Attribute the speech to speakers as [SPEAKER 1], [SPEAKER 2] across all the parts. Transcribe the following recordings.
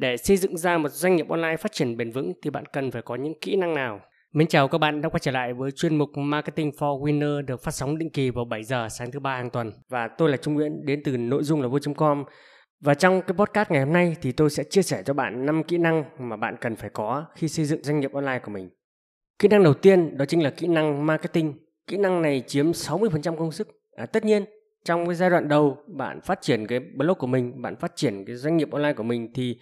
[SPEAKER 1] Để xây dựng ra một doanh nghiệp online phát triển bền vững thì bạn cần phải có những kỹ năng nào? Mến chào các bạn đã quay trở lại với chuyên mục Marketing for Winner được phát sóng định kỳ vào 7 giờ sáng thứ ba hàng tuần. Và tôi là Trung Nguyễn đến từ nội dung là vui.com. Và trong cái podcast ngày hôm nay thì tôi sẽ chia sẻ cho bạn 5 kỹ năng mà bạn cần phải có khi xây dựng doanh nghiệp online của mình. Kỹ năng đầu tiên đó chính là kỹ năng marketing. Kỹ năng này chiếm 60% công sức. À, tất nhiên trong cái giai đoạn đầu bạn phát triển cái blog của mình, bạn phát triển cái doanh nghiệp online của mình thì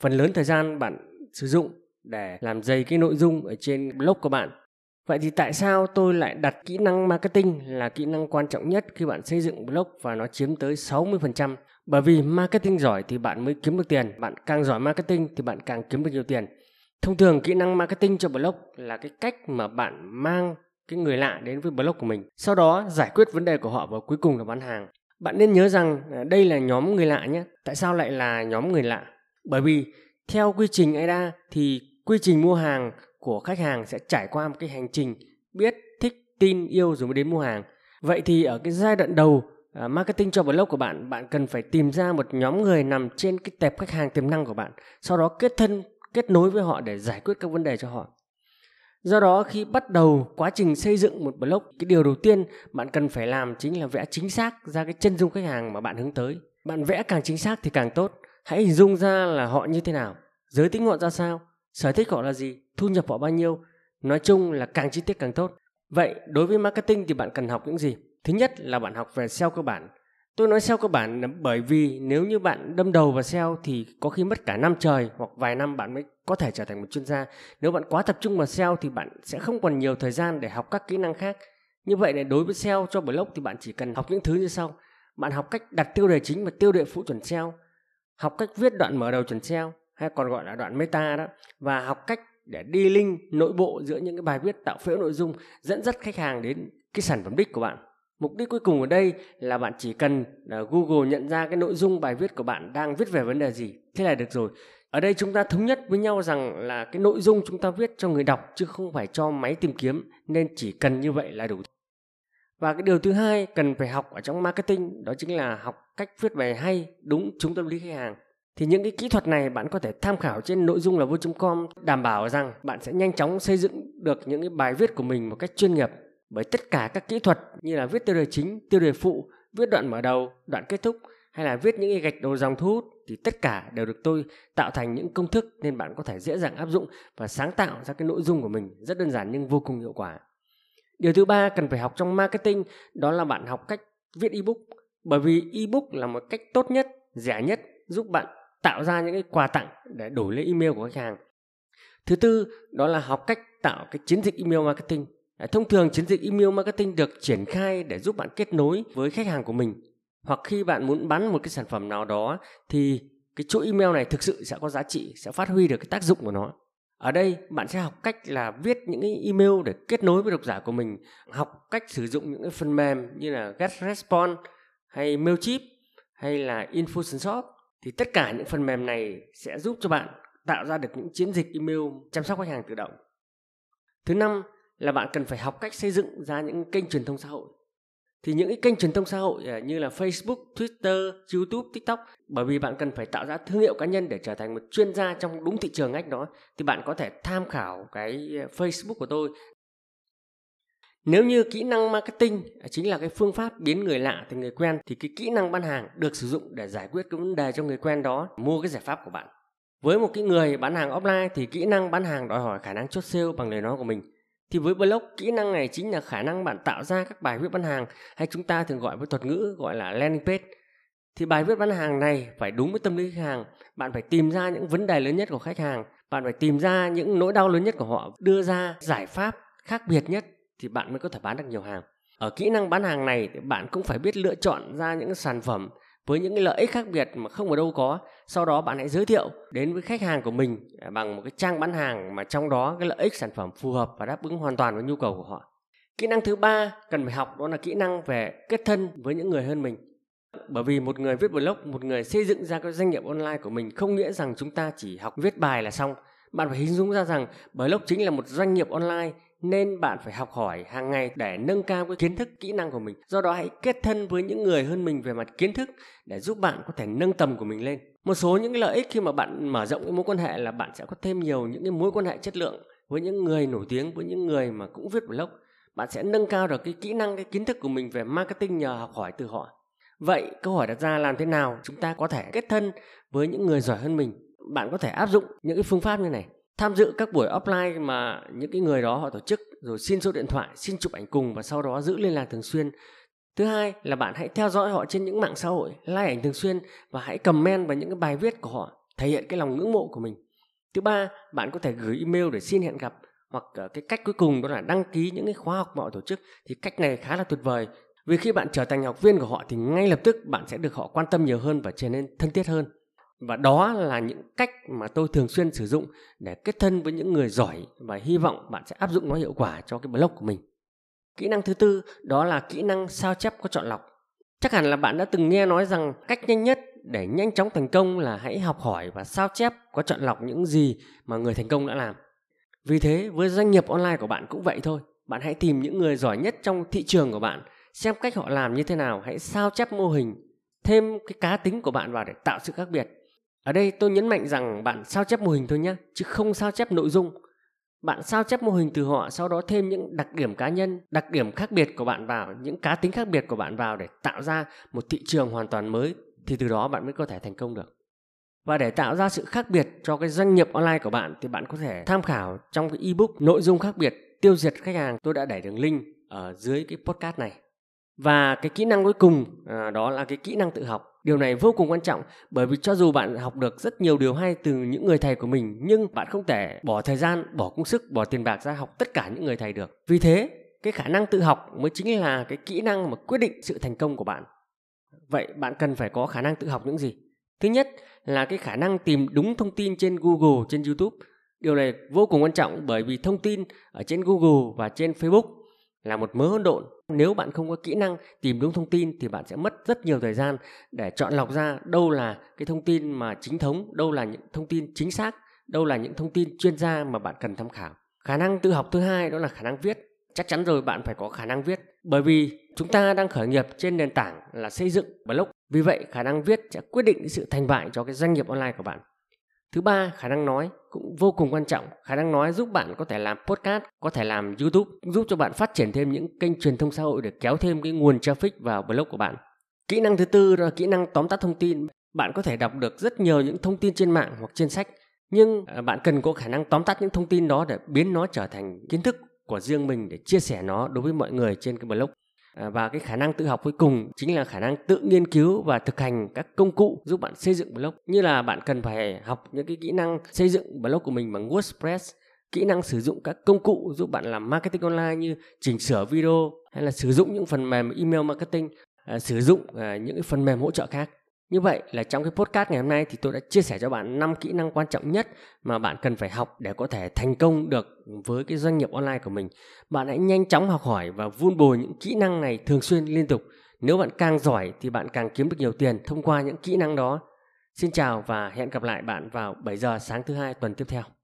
[SPEAKER 1] phần lớn thời gian bạn sử dụng để làm dày cái nội dung ở trên blog của bạn. Vậy thì tại sao tôi lại đặt kỹ năng marketing là kỹ năng quan trọng nhất khi bạn xây dựng blog và nó chiếm tới 60%? Bởi vì marketing giỏi thì bạn mới kiếm được tiền, bạn càng giỏi marketing thì bạn càng kiếm được nhiều tiền. Thông thường kỹ năng marketing cho blog là cái cách mà bạn mang cái người lạ đến với blog của mình. Sau đó giải quyết vấn đề của họ và cuối cùng là bán hàng. Bạn nên nhớ rằng à, đây là nhóm người lạ nhé. Tại sao lại là nhóm người lạ? Bởi vì theo quy trình AIDA thì quy trình mua hàng của khách hàng sẽ trải qua một cái hành trình biết, thích, tin, yêu rồi mới đến mua hàng. Vậy thì ở cái giai đoạn đầu à, marketing cho blog của bạn, bạn cần phải tìm ra một nhóm người nằm trên cái tệp khách hàng tiềm năng của bạn, sau đó kết thân, kết nối với họ để giải quyết các vấn đề cho họ. Do đó khi bắt đầu quá trình xây dựng một blog, cái điều đầu tiên bạn cần phải làm chính là vẽ chính xác ra cái chân dung khách hàng mà bạn hướng tới. Bạn vẽ càng chính xác thì càng tốt. Hãy hình dung ra là họ như thế nào, giới tính họ ra sao, sở thích họ là gì, thu nhập họ bao nhiêu. Nói chung là càng chi tiết càng tốt. Vậy đối với marketing thì bạn cần học những gì? Thứ nhất là bạn học về SEO cơ bản. Tôi nói SEO cơ bản là bởi vì nếu như bạn đâm đầu vào SEO thì có khi mất cả năm trời hoặc vài năm bạn mới có thể trở thành một chuyên gia. Nếu bạn quá tập trung vào SEO thì bạn sẽ không còn nhiều thời gian để học các kỹ năng khác. Như vậy là đối với SEO cho blog thì bạn chỉ cần học những thứ như sau. Bạn học cách đặt tiêu đề chính và tiêu đề phụ chuẩn SEO, học cách viết đoạn mở đầu chuẩn SEO hay còn gọi là đoạn meta đó, và học cách để đi link nội bộ giữa những cái bài viết tạo phễu nội dung dẫn dắt khách hàng đến cái sản phẩm đích của bạn. Mục đích cuối cùng ở đây là bạn chỉ cần à, Google nhận ra cái nội dung bài viết của bạn đang viết về vấn đề gì. Thế là được rồi. Ở đây chúng ta thống nhất với nhau rằng là cái nội dung chúng ta viết cho người đọc, chứ không phải cho máy tìm kiếm, nên chỉ cần như vậy là đủ. Và cái điều thứ hai cần phải học ở trong marketing đó chính là học cách viết bài hay, đúng trúng tâm lý khách hàng. Thì những cái kỹ thuật này bạn có thể tham khảo trên nội dung là vô.com đảm bảo rằng bạn sẽ nhanh chóng xây dựng được những cái bài viết của mình một cách chuyên nghiệp bởi tất cả các kỹ thuật như là viết tiêu đề chính, tiêu đề phụ, viết đoạn mở đầu, đoạn kết thúc hay là viết những cái gạch đầu dòng thu hút thì tất cả đều được tôi tạo thành những công thức nên bạn có thể dễ dàng áp dụng và sáng tạo ra cái nội dung của mình rất đơn giản nhưng vô cùng hiệu quả. Điều thứ ba cần phải học trong marketing đó là bạn học cách viết ebook bởi vì ebook là một cách tốt nhất, rẻ nhất giúp bạn tạo ra những cái quà tặng để đổi lấy email của khách hàng. Thứ tư đó là học cách tạo cái chiến dịch email marketing. Thông thường chiến dịch email marketing được triển khai để giúp bạn kết nối với khách hàng của mình. Hoặc khi bạn muốn bán một cái sản phẩm nào đó thì cái chuỗi email này thực sự sẽ có giá trị, sẽ phát huy được cái tác dụng của nó. Ở đây bạn sẽ học cách là viết những cái email để kết nối với độc giả của mình, học cách sử dụng những cái phần mềm như là GetResponse hay Mailchimp hay là Infusionsoft thì tất cả những phần mềm này sẽ giúp cho bạn tạo ra được những chiến dịch email chăm sóc khách hàng tự động. Thứ năm là bạn cần phải học cách xây dựng ra những kênh truyền thông xã hội. Thì những cái kênh truyền thông xã hội à, như là Facebook, Twitter, YouTube, TikTok bởi vì bạn cần phải tạo ra thương hiệu cá nhân để trở thành một chuyên gia trong đúng thị trường ngách đó thì bạn có thể tham khảo cái à, Facebook của tôi nếu như kỹ năng marketing à, chính là cái phương pháp biến người lạ thành người quen thì cái kỹ năng bán hàng được sử dụng để giải quyết cái vấn đề cho người quen đó mua cái giải pháp của bạn. Với một cái người bán hàng offline thì kỹ năng bán hàng đòi hỏi khả năng chốt sale bằng lời nói của mình. Thì với blog, kỹ năng này chính là khả năng bạn tạo ra các bài viết bán hàng hay chúng ta thường gọi với thuật ngữ gọi là landing page. Thì bài viết bán hàng này phải đúng với tâm lý khách hàng. Bạn phải tìm ra những vấn đề lớn nhất của khách hàng. Bạn phải tìm ra những nỗi đau lớn nhất của họ, đưa ra giải pháp khác biệt nhất thì bạn mới có thể bán được nhiều hàng ở kỹ năng bán hàng này thì bạn cũng phải biết lựa chọn ra những sản phẩm với những cái lợi ích khác biệt mà không ở đâu có, sau đó bạn hãy giới thiệu đến với khách hàng của mình à, bằng một cái trang bán hàng mà trong đó cái lợi ích sản phẩm phù hợp và đáp ứng hoàn toàn với nhu cầu của họ. Kỹ năng thứ ba cần phải học đó là kỹ năng về kết thân với những người hơn mình. Bởi vì một người viết blog, một người xây dựng ra cái doanh nghiệp online của mình không nghĩa rằng chúng ta chỉ học viết bài là xong. Bạn phải hình dung ra rằng blog chính là một doanh nghiệp online nên bạn phải học hỏi hàng ngày để nâng cao cái kiến thức, kỹ năng của mình. Do đó hãy kết thân với những người hơn mình về mặt kiến thức để giúp bạn có thể nâng tầm của mình lên. Một số những lợi ích khi mà bạn mở rộng cái mối quan hệ là bạn sẽ có thêm nhiều những cái mối quan hệ chất lượng với những người nổi tiếng, với những người mà cũng viết blog. Bạn sẽ nâng cao được cái kỹ năng, cái kiến thức của mình về marketing nhờ học hỏi từ họ. Vậy câu hỏi đặt ra làm thế nào chúng ta có thể kết thân với những người giỏi hơn mình? Bạn có thể áp dụng những cái phương pháp như này tham dự các buổi offline mà những cái người đó họ tổ chức, rồi xin số điện thoại, xin chụp ảnh cùng và sau đó giữ liên lạc thường xuyên. Thứ hai là bạn hãy theo dõi họ trên những mạng xã hội, like ảnh thường xuyên và hãy comment vào những cái bài viết của họ, thể hiện cái lòng ngưỡng mộ của mình. Thứ ba, bạn có thể gửi email để xin hẹn gặp hoặc ờ, cái cách cuối cùng đó là đăng ký những cái khóa học mà họ tổ chức thì cách này khá là tuyệt vời. Vì khi bạn trở thành học viên của họ thì ngay lập tức bạn sẽ được họ quan tâm nhiều hơn và trở nên thân thiết hơn và đó là những cách mà tôi thường xuyên sử dụng để kết thân với những người giỏi và hy vọng bạn sẽ áp dụng nó hiệu quả cho cái blog của mình. Kỹ năng thứ tư, đó là kỹ năng sao chép có chọn lọc. Chắc hẳn là bạn đã từng nghe nói rằng cách nhanh nhất để nhanh chóng thành công là hãy học hỏi và sao chép có chọn lọc những gì mà người thành công đã làm. Vì thế, với doanh nghiệp online của bạn cũng vậy thôi. Bạn hãy tìm những người giỏi nhất trong thị trường của bạn, xem cách họ làm như thế nào, hãy sao chép mô hình, thêm cái cá tính của bạn vào để tạo sự khác biệt ở đây tôi nhấn mạnh rằng bạn sao chép mô hình thôi nhé, chứ không sao chép nội dung. Bạn sao chép mô hình từ họ, sau đó thêm những đặc điểm cá nhân, đặc điểm khác biệt của bạn vào, những cá tính khác biệt của bạn vào để tạo ra một thị trường hoàn toàn mới thì từ đó bạn mới có thể thành công được. Và để tạo ra sự khác biệt cho cái doanh nghiệp online của bạn thì bạn có thể tham khảo trong cái ebook nội dung khác biệt tiêu diệt khách hàng tôi đã đẩy đường link ở dưới cái podcast này. Và cái kỹ năng cuối cùng à, đó là cái kỹ năng tự học Điều này vô cùng quan trọng bởi vì cho dù bạn học được rất nhiều điều hay từ những người thầy của mình nhưng bạn không thể bỏ thời gian, bỏ công sức, bỏ tiền bạc ra học tất cả những người thầy được. Vì thế, cái khả năng tự học mới chính là cái kỹ năng mà quyết định sự thành công của bạn. Vậy bạn cần phải có khả năng tự học những gì? Thứ nhất là cái khả năng tìm đúng thông tin trên Google, trên YouTube. Điều này vô cùng quan trọng bởi vì thông tin ở trên Google và trên Facebook là một mớ hỗn độn nếu bạn không có kỹ năng tìm đúng thông tin thì bạn sẽ mất rất nhiều thời gian để chọn lọc ra đâu là cái thông tin mà chính thống đâu là những thông tin chính xác đâu là những thông tin chuyên gia mà bạn cần tham khảo. Khả năng tự học thứ hai đó là khả năng viết. Chắc chắn rồi bạn phải có khả năng viết. Bởi vì chúng ta đang khởi nghiệp trên nền tảng là xây dựng blog. Vì vậy khả năng viết sẽ quyết định sự thành bại cho cái doanh nghiệp online của bạn. Thứ ba, khả năng nói cũng vô cùng quan trọng. Khả năng nói giúp bạn có thể làm podcast, có thể làm YouTube, giúp cho bạn phát triển thêm những kênh truyền thông xã hội để kéo thêm cái nguồn traffic vào blog của bạn. Kỹ năng thứ tư là kỹ năng tóm tắt thông tin. Bạn có thể đọc được rất nhiều những thông tin trên mạng hoặc trên sách, nhưng à, bạn cần có khả năng tóm tắt những thông tin đó để biến nó trở thành kiến thức của riêng mình để chia sẻ nó đối với mọi người trên cái blog. À, và cái khả năng tự học cuối cùng chính là khả năng tự nghiên cứu và thực hành các công cụ giúp bạn xây dựng blog. Như là bạn cần phải học những cái kỹ năng xây dựng blog của mình bằng WordPress kỹ năng sử dụng các công cụ giúp bạn làm marketing online như chỉnh sửa video hay là sử dụng những phần mềm email marketing à, sử dụng à, những cái phần mềm hỗ trợ khác như vậy là trong cái podcast ngày hôm nay thì tôi đã chia sẻ cho bạn 5 kỹ năng quan trọng nhất mà bạn cần phải học để có thể thành công được với cái doanh nghiệp online của mình. Bạn hãy nhanh chóng học hỏi và vun bồi những kỹ năng này thường xuyên, liên tục. Nếu bạn càng giỏi thì bạn càng kiếm được nhiều tiền thông qua những kỹ năng đó. Xin chào và hẹn gặp lại bạn vào 7 giờ sáng thứ hai tuần tiếp theo.